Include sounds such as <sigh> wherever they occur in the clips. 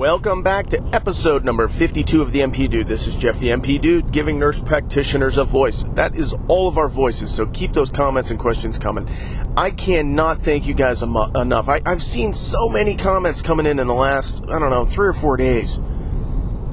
Welcome back to episode number 52 of the NP Dude. This is Jeff the NP Dude giving nurse practitioners a voice. That is all of our voices, so keep those comments and questions coming. I cannot thank you guys em- enough. I, I've seen so many comments coming in in the last, I don't know, three or four days.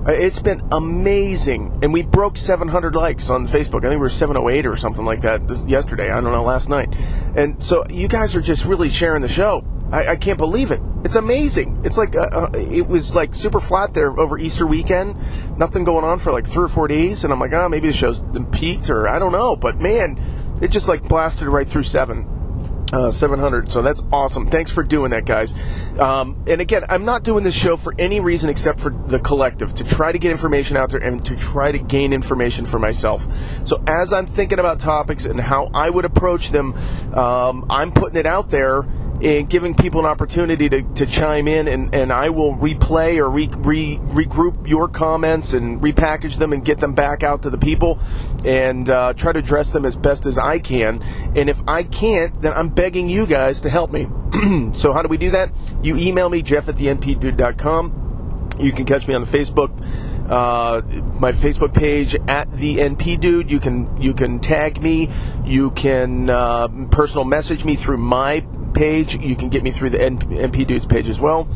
Uh, It's been amazing. And we broke 700 likes on Facebook. I think we were 708 or something like that yesterday. I don't know, last night. And so you guys are just really sharing the show. I, I can't believe it. It's amazing. It's like, uh, uh, it was like super flat there over Easter weekend. Nothing going on for like three or four days. And I'm like, oh, maybe the show's peaked or I don't know. But man, it just like blasted right through seven uh, 700. So that's awesome. Thanks for doing that, guys. Um, and again, I'm not doing this show for any reason except for the collective to try to get information out there and to try to gain information for myself. So as I'm thinking about topics and how I would approach them, um, I'm putting it out there giving people an opportunity to, to chime in and, and I will replay or re, re, regroup your comments and repackage them and get them back out to the people and uh, try to address them as best as I can. And if I can't, then I'm begging you guys to help me. <clears throat> so how do we do that? You email me, jeff at the npdude.com. You can catch me on the Facebook uh, my Facebook page at the NP Dude. You can you can tag me. You can uh, personal message me through my page. You can get me through the NP Dude's page as well.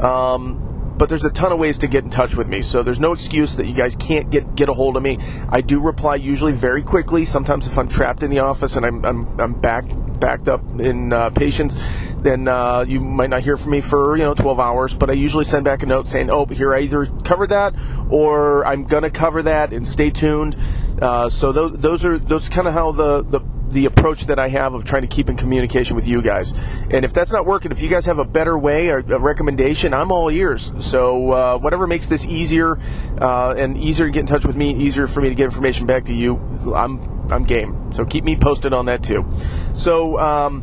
Um, but there's a ton of ways to get in touch with me, so there's no excuse that you guys can't get get a hold of me. I do reply usually very quickly. Sometimes if I'm trapped in the office and I'm I'm, I'm back backed up in uh, patients, then uh, you might not hear from me for you know 12 hours. But I usually send back a note saying, "Oh, here I either covered that or I'm gonna cover that, and stay tuned." Uh, so those, those are those kind of how the, the the approach that I have of trying to keep in communication with you guys. And if that's not working, if you guys have a better way or a recommendation, I'm all ears. So uh, whatever makes this easier uh, and easier to get in touch with me, easier for me to get information back to you, I'm I'm game. So keep me posted on that too. So um,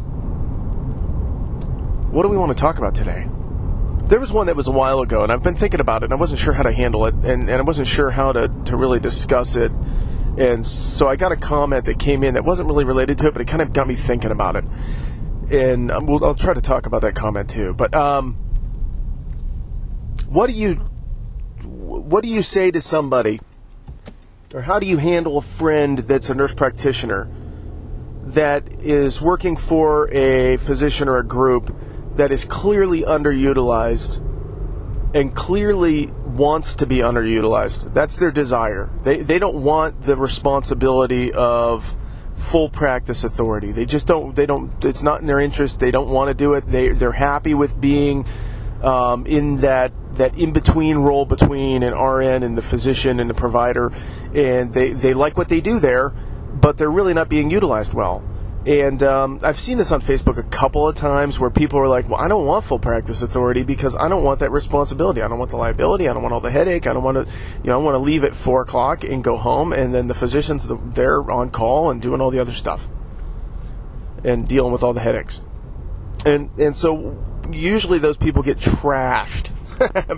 what do we want to talk about today? There was one that was a while ago, and I've been thinking about it, and I wasn't sure how to handle it, and, and I wasn't sure how to, to really discuss it. And so I got a comment that came in that wasn't really related to it, but it kind of got me thinking about it. And um, we'll, I'll try to talk about that comment too. But um, what do you what do you say to somebody, or how do you handle a friend that's a nurse practitioner that is working for a physician or a group that is clearly underutilized and clearly wants to be underutilized. That's their desire. They they don't want the responsibility of full practice authority. They just don't. They don't. It's not in their interest. They don't want to do it. They they're happy with being um, in that that in between role between an RN and the physician and the provider, and they they like what they do there, but they're really not being utilized well. And um, I've seen this on Facebook a couple of times where people are like, "Well, I don't want full practice authority because I don't want that responsibility. I don't want the liability. I don't want all the headache. I don't want to, you know, I want to leave at four o'clock and go home, and then the physician's the, there on call and doing all the other stuff and dealing with all the headaches. And and so usually those people get trashed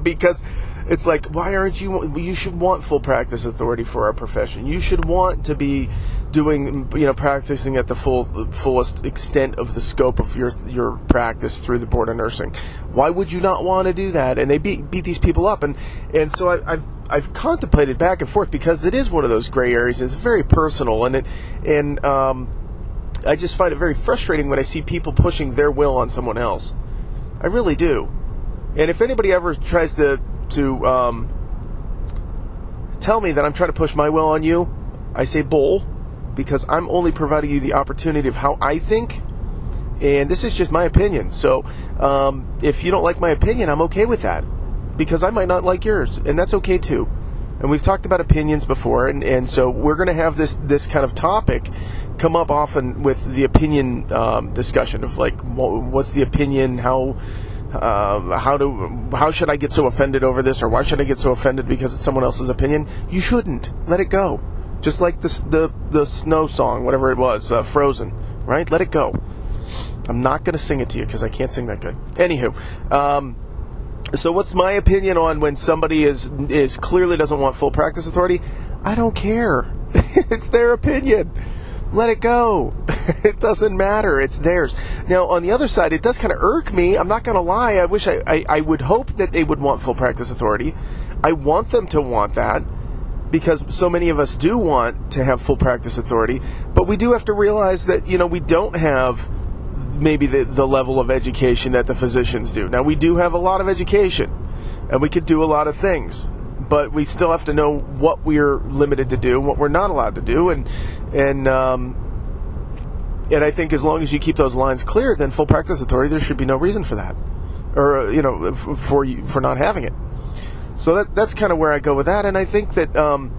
<laughs> because it's like, why aren't you? You should want full practice authority for our profession. You should want to be doing, you know, practicing at the full fullest extent of the scope of your your practice through the board of nursing. Why would you not want to do that? And they beat beat these people up, and and so I, I've I've contemplated back and forth because it is one of those gray areas. It's very personal, and it and um, I just find it very frustrating when I see people pushing their will on someone else. I really do. And if anybody ever tries to to um, tell me that I'm trying to push my will on you, I say bull, because I'm only providing you the opportunity of how I think, and this is just my opinion. So um, if you don't like my opinion, I'm okay with that, because I might not like yours, and that's okay too. And we've talked about opinions before, and, and so we're going to have this this kind of topic come up often with the opinion um, discussion of like, what's the opinion, how uh, how do how should I get so offended over this, or why should I get so offended because it's someone else's opinion? You shouldn't. Let it go. Just like the the the snow song, whatever it was, uh, Frozen. Right? Let it go. I'm not going to sing it to you because I can't sing that good. Anywho, um, so what's my opinion on when somebody is is clearly doesn't want full practice authority? I don't care. <laughs> it's their opinion. let it go. <laughs> it doesn't matter. It's theirs. Now, on the other side, it does kind of irk me. I'm not going to lie. I wish I, I, I would hope that they would want full practice authority. I want them to want that because so many of us do want to have full practice authority, but we do have to realize that, you know, we don't have maybe the, the level of education that the physicians do. Now, we do have a lot of education and we could do a lot of things, but we still have to know what we're limited to do what we're not allowed to do. And, and, um, and I think as long as you keep those lines clear, then full practice authority, there should be no reason for that, or you know, for for not having it. So that that's kind of where I go with that, and I think that um,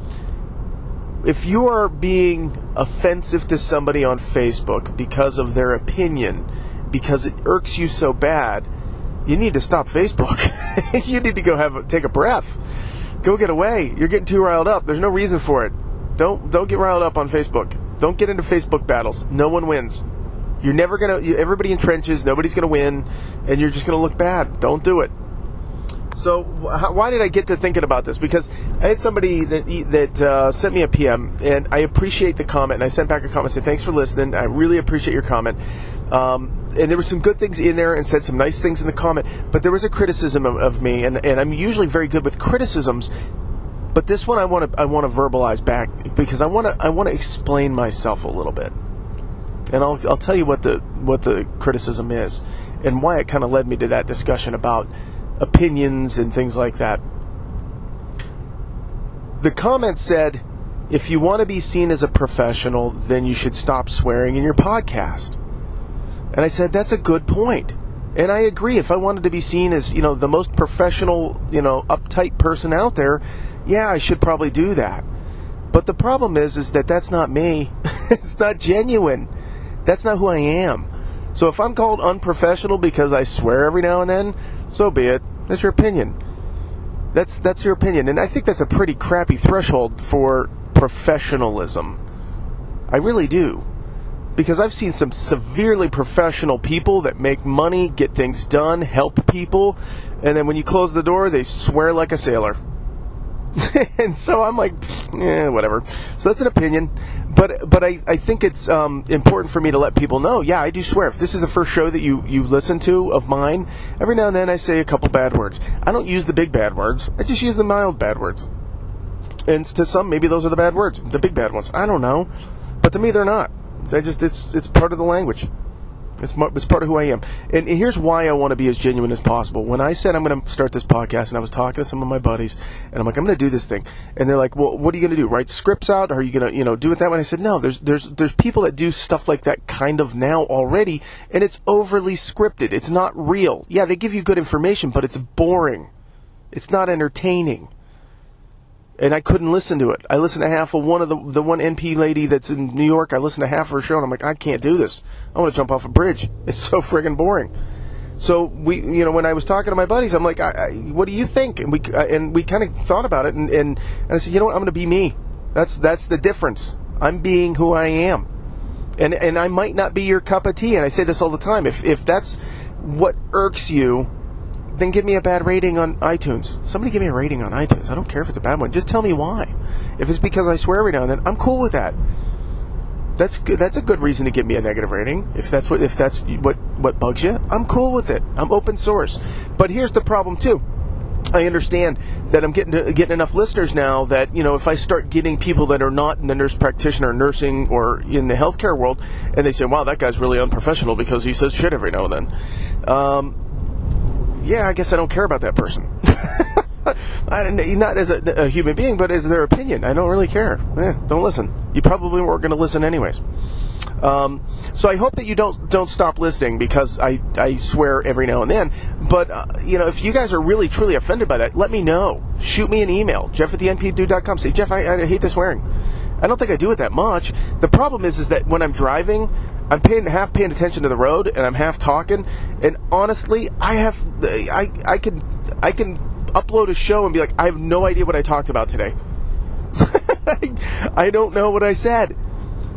if you are being offensive to somebody on Facebook because of their opinion, because it irks you so bad, you need to stop Facebook. <laughs> you need to go have a, take a breath, go get away. You're getting too riled up. There's no reason for it. Don't don't get riled up on Facebook. Don't get into Facebook battles. No one wins. You're never gonna. You, everybody in trenches. Nobody's gonna win, and you're just gonna look bad. Don't do it. So why did I get to thinking about this? Because I had somebody that that uh, sent me a PM, and I appreciate the comment. And I sent back a comment saying, "Thanks for listening. I really appreciate your comment." Um, and there were some good things in there, and said some nice things in the comment. But there was a criticism of, of me, and, and I'm usually very good with criticisms. But this one I want to I want to verbalize back because I want to I want to explain myself a little bit, and I'll I'll tell you what the what the criticism is, and why it kind of led me to that discussion about opinions and things like that. The comment said, if you want to be seen as a professional, then you should stop swearing in your podcast. And I said, that's a good point. And I agree. If I wanted to be seen as, you know, the most professional, you know, uptight person out there, yeah, I should probably do that. But the problem is, is that that's not me. <laughs> it's not genuine. That's not who I am. So if I'm called unprofessional because I swear every now and then, so be it. That's your opinion. That's that's your opinion, and I think that's a pretty crappy threshold for professionalism. I really do. Because I've seen some severely professional people that make money, get things done, help people, and then when you close the door, they swear like a sailor. <laughs> and so I'm like, yeah, whatever. So that's an opinion but but I, I think it's um, important for me to let people know. Yeah, I do swear. If this is the first show that you you listen to of mine, every now and then I say a couple bad words. I don't use the big bad words. I just use the mild bad words. And to some, maybe those are the bad words, the big bad ones. I don't know, but to me, they're not. I just it's it's part of the language. It's, it's part of who I am. And here's why I want to be as genuine as possible. When I said I'm going to start this podcast, and I was talking to some of my buddies, and I'm like, I'm going to do this thing, and they're like, Well, what are you going to do? Write scripts out? Are you going to, you know, do it that way? I said, No. There's there's there's people that do stuff like that kind of now already, and it's overly scripted. It's not real. Yeah, they give you good information, but it's boring. It's not entertaining and I couldn't listen to it. I listened to half of one of the the one NP lady that's in New York. I listened to half of her show, and I'm like, I can't do this. I want to jump off a bridge. <laughs> It's so friggin' boring. So we, you know, when I was talking to my buddies, I'm like, I, I, what do you think? And we uh, and we kind of thought about it, and, and and I said, you know what, I'm going to be me. That's that's the difference. I'm being who I am, and and I might not be your cup of tea. And I say this all the time. If if that's what irks you, then give me a bad rating on iTunes. Somebody give me a rating on iTunes. I don't care if it's a bad one. Just tell me why. If it's because I swear every now and then, I'm cool with that. That's good. That's a good reason to give me a negative rating. If that's what if that's what what bugs you, I'm cool with it. I'm open source. But here's the problem too. I understand that I'm getting to, getting enough listeners now that you know if I start getting people that are not in the nurse practitioner, nursing, or in the healthcare world, and they say, "Wow, that guy's really unprofessional because he says shit every now and then," um, yeah, I guess I don't care about that person. <laughs> I, not as a, a, human being, but as their opinion. I don't really care. Don't listen. You probably weren't going to listen anyways. Um, so I hope that you don't don't stop listening because I, I swear every now and then. But uh, you know, if you guys are really truly offended by that, let me know. Shoot me an email, Jeff at the npdude.com. Say, Jeff, I, I hate the swearing. I don't think I do it that much. The problem is, is that when I'm driving, I'm paying half paying attention to the road and I'm half talking. And honestly, I have I I can I can upload a show and be like, I have no idea what I talked about today. <laughs> I don't know what I said.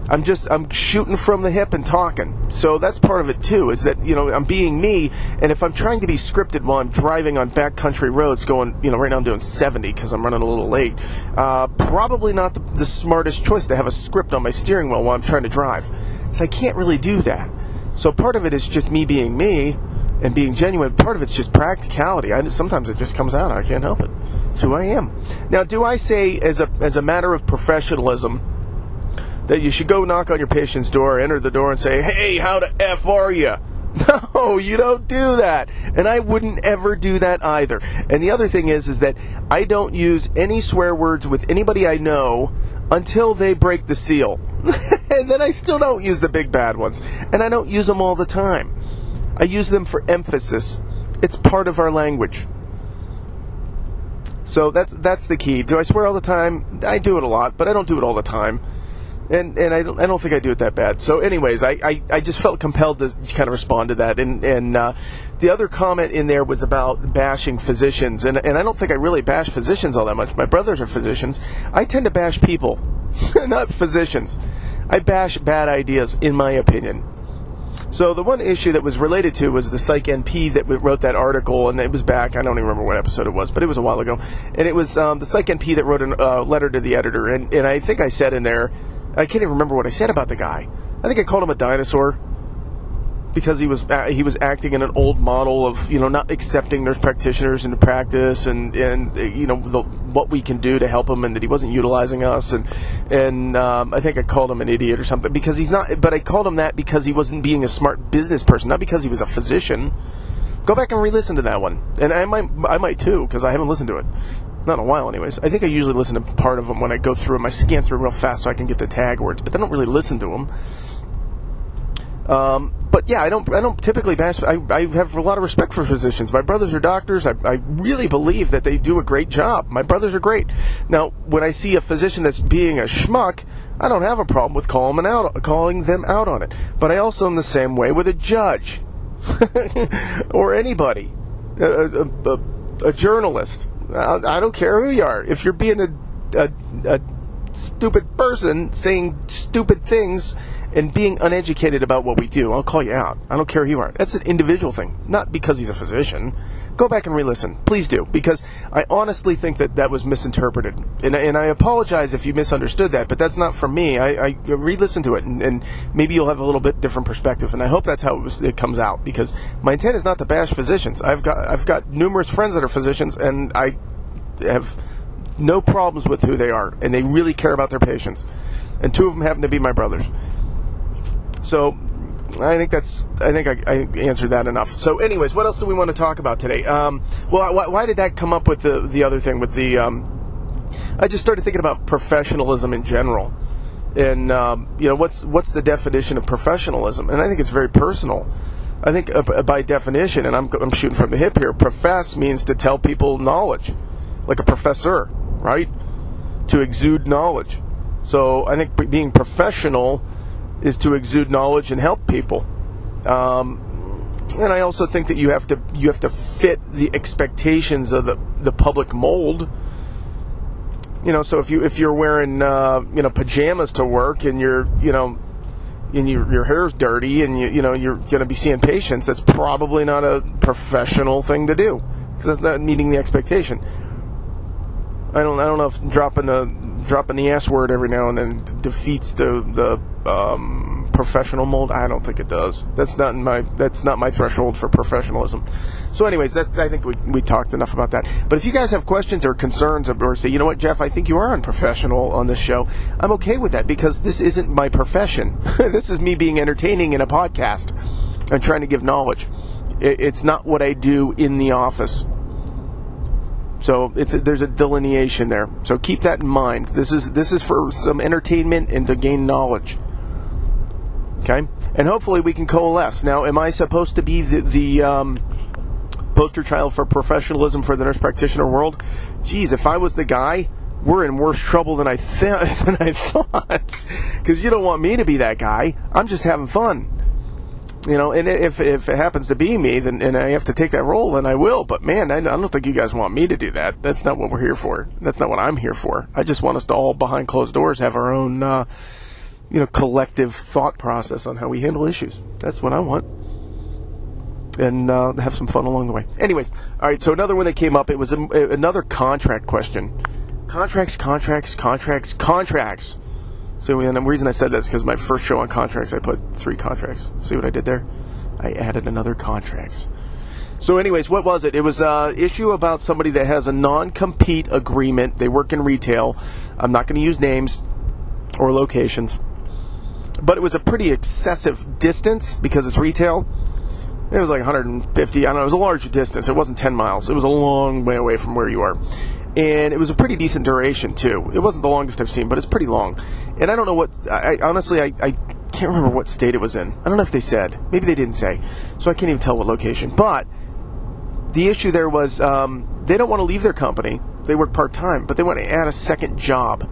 I'm just I'm shooting from the hip and talking. So that's part of it too. Is that you know I'm being me, and if I'm trying to be scripted while I'm driving on backcountry roads, going you know right now I'm doing 70 because I'm running a little late. Uh, probably not the, the smartest choice to have a script on my steering wheel while I'm trying to drive. So I can't really do that. So part of it is just me being me and being genuine. Part of it's just practicality. I, sometimes it just comes out. I can't help it. It's who I am. Now, do I say as a as a matter of professionalism? that you should go knock on your patient's door, enter the door, and say, "Hey, how the f are you?" <laughs> No, you don't do that. And I wouldn't ever do that either. And the other thing is is that I don't use any swear words with anybody I know until they break the seal. <laughs> and then I still don't use the big bad ones. And I don't use them all the time. I use them for emphasis. It's part of our language. So that's that's the key. Do I swear all the time? I do it a lot, but I don't do it all the time and and I don't, I don't think I do it that bad. So, anyways, I, I, I just felt compelled to kind of respond to that. And and uh, the other comment in there was about bashing physicians, and and I don't think I really bash physicians all that much. My brothers are physicians. I tend to bash people, <laughs> not physicians. I bash bad ideas, in my opinion. So the one issue that was related to was the Psych NP that wrote that article, and it was back. I don't even remember what episode it was, but it was a while ago. And it was um, the Psych NP that wrote a uh, letter to the editor, and, and I think I said in there I can't even remember what I said about the guy. I think I called him a dinosaur because he was he was acting in an old model of you know not accepting nurse practitioners into practice and and you know the, what we can do to help him and that he wasn't utilizing us and and um, I think I called him an idiot or something because he's not but I called him that because he wasn't being a smart business person not because he was a physician. Go back and re-listen to that one, and I might I might too because I haven't listened to it. Not a while, anyways. I think I usually listen to part of them when I go through them. I scan through them real fast so I can get the tag words, but I don't really listen to them. Um, but yeah, I don't. I don't typically bash. I, I have a lot of respect for physicians. My brothers are doctors. I, I really believe that they do a great job. My brothers are great. Now, when I see a physician that's being a schmuck, I don't have a problem with calling them out, calling them out on it. But I also am the same way with a judge <laughs> or anybody, a, a, a, a journalist. I don't care who you are. If you're being a stupid person saying stupid things and being uneducated about what we do, I'll call you out. I don't care who you are. That's an individual thing, not because he's a physician. Go back and re-listen, please do, because I honestly think that that was misinterpreted, and, and I apologize if you misunderstood that. But that's not from me. I, I re-listen to it, and, and, maybe you'll have a little bit different perspective. And I hope that's how it, was, it comes out, because my intent is not to bash physicians. I've got I've got numerous friends that are physicians, and I have no problems with who they are, and they really care about their patients. And two of them happen to be my brothers. So I think that's. I think I, I, answered that enough. So, anyways, what else do we want to talk about today? Um, well, why, why, did that come up with the the other thing with the? Um, I just started thinking about professionalism in general, and um, you know, what's what's the definition of professionalism? And I think it's very personal. I think uh, by definition, and I'm I'm shooting from the hip here. Profess means to tell people knowledge like a professor, right? To exude knowledge. So I think being professional is to exude knowledge and help people. Um, and I also think that you have to you have to fit the expectations of the, the public mold. You know, so if you if you're wearing uh, you know pajamas to work and you're you know and your your hair's dirty and you you know you're going to be seeing patients, that's probably not a professional thing to do because that's not meeting the expectation. I don't I don't know if dropping the dropping the S word every now and then defeats the the um, professional mold. I don't think it does. That's not my that's not my threshold for professionalism. So, anyways, that I think we we talked enough about that. But if you guys have questions or concerns or say, you know what, Jeff, I think you are unprofessional on this show, I'm okay with that because this isn't my profession. <laughs> this is me being entertaining in a podcast and trying to give knowledge. It's not what I do in the office. So it's a, there's a delineation there. So keep that in mind. This is this is for some entertainment and to gain knowledge. Okay, and hopefully we can coalesce. Now, am I supposed to be the the um, poster child for professionalism for the nurse practitioner world? Geez, if I was the guy, we're in worse trouble than I th- <laughs> than I thought. Because you don't want me to be that guy. I'm just having fun you know, and if if it happens to be me, then and I have to take that role, then I will. But man, I, don't think you guys want me to do that. That's not what we're here for. That's not what I'm here for. I just want us to all behind closed doors have our own uh, you know, collective thought process on how we handle issues. That's what I want. And uh, have some fun along the way. Anyways, all right. So another one that came up. It was a, another contract question. Contracts, contracts, contracts, contracts. So and the reason I said that is because my first show on contracts, I put three contracts. See what I did there? I added another contracts. So, anyways, what was it? It was an issue about somebody that has a non-compete agreement. They work in retail. I'm not going to use names or locations, but it was a pretty excessive distance because it's retail. It was like 150. I don't know. It was a large distance. It wasn't 10 miles. It was a long way away from where you are, and it was a pretty decent duration too. It wasn't the longest I've seen, but it's pretty long. And I don't know what. I, honestly, I, I can't remember what state it was in. I don't know if they said. Maybe they didn't say. So I can't even tell what location. But the issue there was um, they don't want to leave their company. They work part time, but they want to add a second job.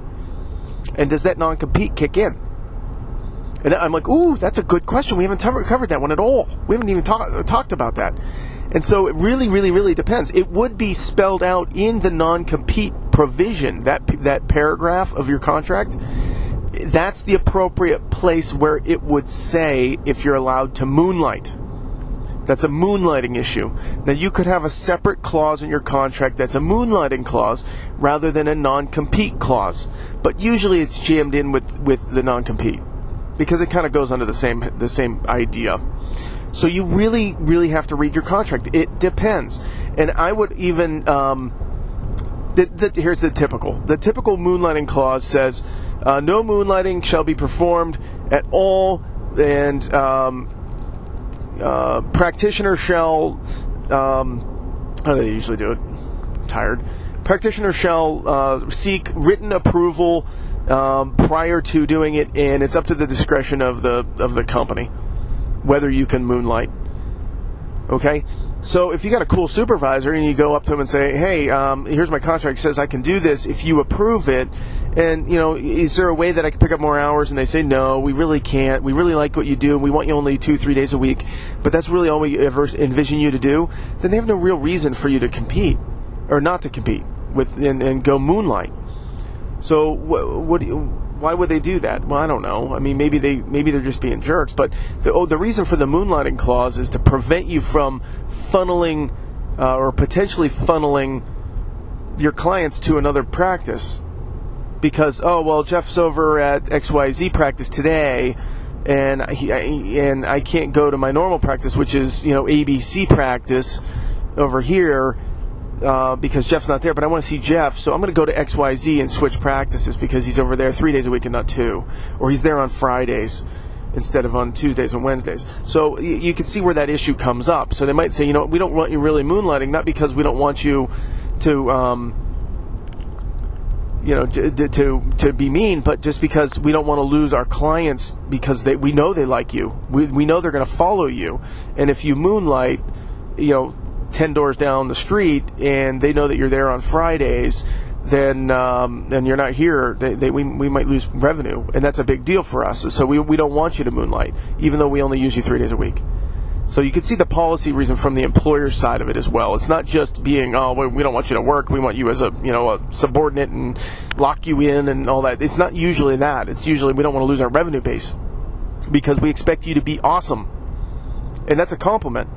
And does that non compete kick in? And I'm like, ooh, that's a good question. We haven't covered, covered that one at all. We haven't even talk, talked about that. And so it really, really, really depends. It would be spelled out in the non compete provision, that, that paragraph of your contract. That's the appropriate place where it would say if you're allowed to moonlight. That's a moonlighting issue. Now, you could have a separate clause in your contract that's a moonlighting clause rather than a non compete clause. But usually it's jammed in with, with the non compete because it kind of goes under the same, the same idea. So you really, really have to read your contract. It depends. And I would even. Um, the, the, here's the typical. The typical moonlighting clause says, uh, "No moonlighting shall be performed at all, and um, uh, practitioner shall. Um, how do they usually do it? Tired. Practitioner shall uh, seek written approval um, prior to doing it, and it's up to the discretion of the of the company whether you can moonlight. Okay, so if you got a cool supervisor and you go up to him and say, "Hey, um, here's my contract says I can do this. If you approve it, and you know, is there a way that I can pick up more hours?" And they say, "No, we really can't. We really like what you do, and we want you only two, three days a week, but that's really all we ever envision you to do." Then they have no real reason for you to compete or not to compete with and, and go moonlight. So what? what do you, why would they do that? Well, I don't know. I mean, maybe they maybe they're just being jerks. But the, oh, the reason for the moonlighting clause is to prevent you from funneling uh, or potentially funneling your clients to another practice. Because oh well, Jeff's over at XYZ practice today, and he, I, and I can't go to my normal practice, which is you know ABC practice over here uh, because Jeff's not there, but I want to see Jeff, so I'm going to go to XYZ and switch practices because he's over there three days a week and not two. Or he's there on Fridays instead of on Tuesdays and Wednesdays. So y- you can see where that issue comes up. So they might say, you know, we don't want you really moonlighting, not because we don't want you to. Um, you know, to, to to be mean, but just because we don't want to lose our clients because they we know they like you, we we know they're going to follow you, and if you moonlight, you know, 10 doors down the street and they know that you're there on Fridays, then um, and you're not here, they, they, we, we might lose revenue. And that's a big deal for us. So we, we don't want you to moonlight, even though we only use you three days a week. So you can see the policy reason from the employer side of it as well. It's not just being, oh, we don't want you to work. We want you as a, you know, a subordinate and lock you in and all that. It's not usually that. It's usually we don't want to lose our revenue base because we expect you to be awesome. And that's a compliment.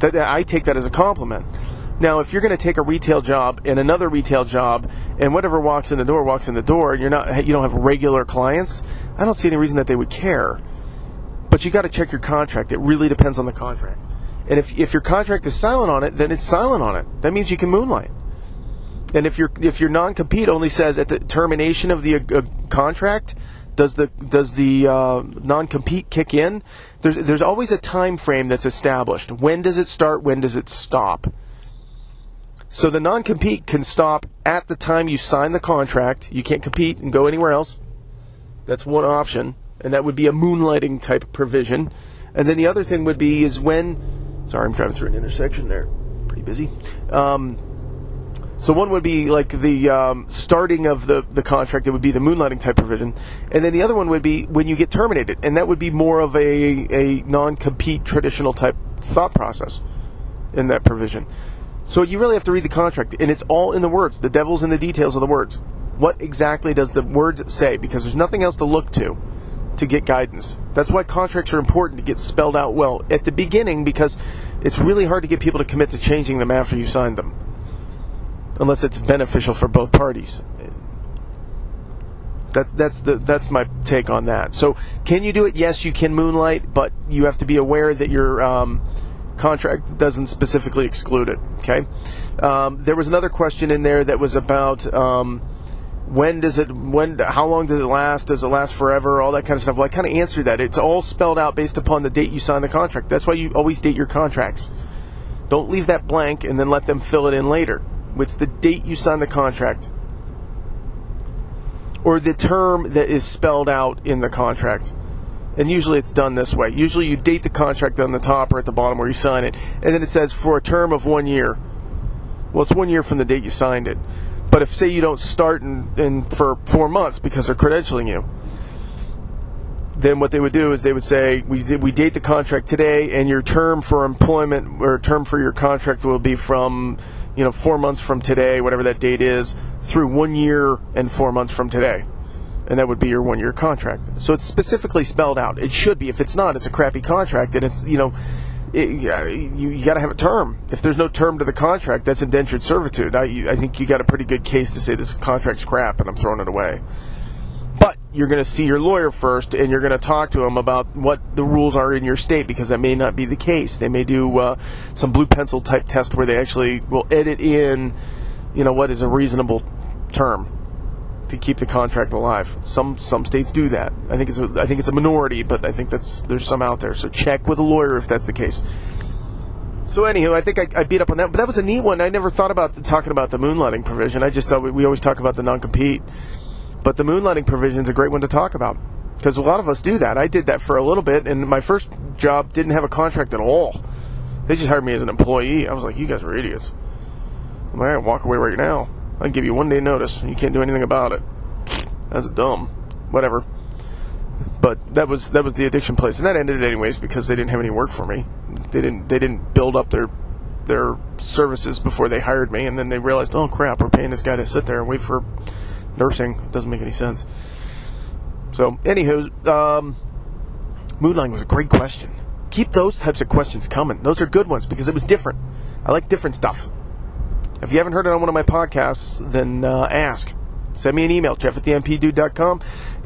That, I take that as a compliment. Now, if you're going to take a retail job and another retail job, and whatever walks in the door walks in the door, and you're not, you don't have regular clients, I don't see any reason that they would care. But you got to check your contract. It really depends on the contract. And if if your contract is silent on it, then it's silent on it. That means you can moonlight. And if your if your non compete only says at the termination of the uh, contract, does the does the uh, non compete kick in? There's there's always a time frame that's established. When does it start? When does it stop? So the non compete can stop at the time you sign the contract. You can't compete and go anywhere else. That's one option, and that would be a moonlighting type provision. And then the other thing would be is when. Sorry, I'm driving through an intersection there. Pretty busy. Um, so one would be like the um, starting of the, the contract. It would be the moonlighting type provision, and then the other one would be when you get terminated, and that would be more of a a non compete traditional type thought process in that provision. So you really have to read the contract, and it's all in the words. The devil's in the details of the words. What exactly does the words say? Because there's nothing else to look to. to get guidance. That's why contracts are important to get spelled out well at the beginning because it's really hard to get people to commit to changing them after you signed them, unless it's beneficial for both parties. That's that's the that's my take on that. So, can you do it? Yes, you can moonlight, but you have to be aware that your um, contract doesn't specifically exclude it. Okay. Um, there was another question in there that was about um, when does it when how long does it last? Does it last forever? All that kind of stuff. Well, I kind of answered that. It's all spelled out based upon the date you sign the contract. That's why you always date your contracts. Don't leave that blank and then let them fill it in later. It's the date you sign the contract or the term that is spelled out in the contract. And usually it's done this way. Usually you date the contract on the top or at the bottom where you sign it, and then it says for a term of one year. Well, it's one year from the date you signed it. But if, say, you don't start in, in for four months because they're credentialing you, then what they would do is they would say, we, we date the contract today, and your term for employment or term for your contract will be from you know, four months from today, whatever that date is, through one year and four months from today. And that would be your one year contract. So it's specifically spelled out. It should be. If it's not, it's a crappy contract. And it's, you know, it, you, you got to have a term. If there's no term to the contract, that's indentured servitude. I, I think you got a pretty good case to say this contract's crap and I'm throwing it away you're going to see your lawyer first and you're going to talk to him about what the rules are in your state because that may not be the case. They may do uh, some blue pencil type test where they actually will edit in, you know, what is a reasonable term to keep the contract alive. Some some states do that. I think it's a, I think it's a minority, but I think that's there's some out there. So check with a lawyer if that's the case. So anywho, I think I, I, beat up on that, but that was a neat one. I never thought about the, talking about the moonlighting provision. I just thought we, we always talk about the non-compete but the moonlighting provision is a great one to talk about because a lot of us do that. I did that for a little bit, and my first job didn't have a contract at all. They just hired me as an employee. I was like, you guys are idiots. I'm like, I walk away right now. I give you one day notice, and you can't do anything about it. That's dumb. Whatever. But that was that was the addiction place, and that ended it anyways because they didn't have any work for me. They didn't they didn't build up their their services before they hired me, and then they realized, oh crap, we're paying this guy to sit there and wait for nursing. Doesn't make any sense. So, anywho, um, Moonlighting was a great question. Keep those types of questions coming. Those are good ones because it was different. I like different stuff. If you haven't heard it on one of my podcasts, then uh, ask. Send me an email, jeff at the npdude.com.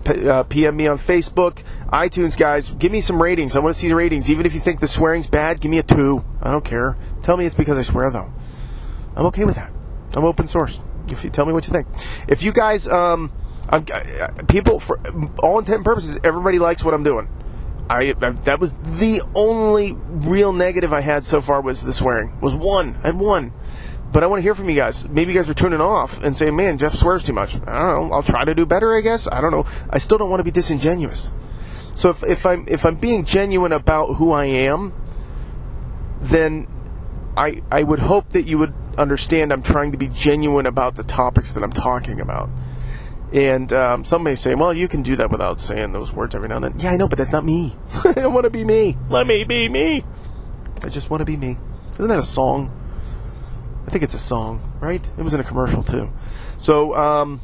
P- uh, PM me on Facebook, iTunes, guys. Give me some ratings. I want to see the ratings. Even if you think the swearing's bad, give me a two. I don't care. Tell me it's because I swear, though. I'm okay with that. I'm open source. If you tell me what you think, if you guys, um, I'm, people for all intent and purposes, everybody likes what I'm doing. I, I, that was the only real negative I had so far was the swearing. Was one. I had one. But I want to hear from you guys. Maybe you guys are tuning off and saying, "Man, Jeff swears too much." I don't know. I'll try to do better. I guess. I don't know. I still don't want to be disingenuous. So if, if I'm if I'm being genuine about who I am, then I I would hope that you would understand I'm trying to be genuine about the topics that I'm talking about. And um, some may say, well, you can do that without saying those words every now and then. Yeah, I know, but that's not me. <laughs> I don't want to be me. Let me be me. I just want to be me. Isn't that a song? I think it's a song, right? It was in a commercial, too. So, um,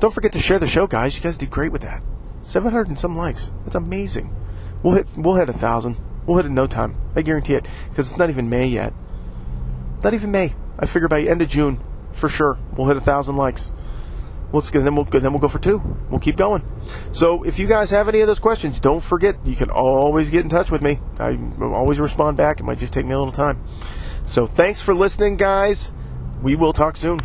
don't forget to share the show, guys. You guys did great with that. 700 and some likes. That's amazing. We'll hit, we'll hit a thousand. We'll hit it in no time. I guarantee it. Because it's not even May yet. Not even May. I figure by end of June, for sure, we'll hit a thousand likes. Let's get, then we'll then we'll go for two. We'll keep going. So if you guys have any of those questions, don't forget you can always get in touch with me. I always respond back. It might just take me a little time. So thanks for listening, guys. We will talk soon.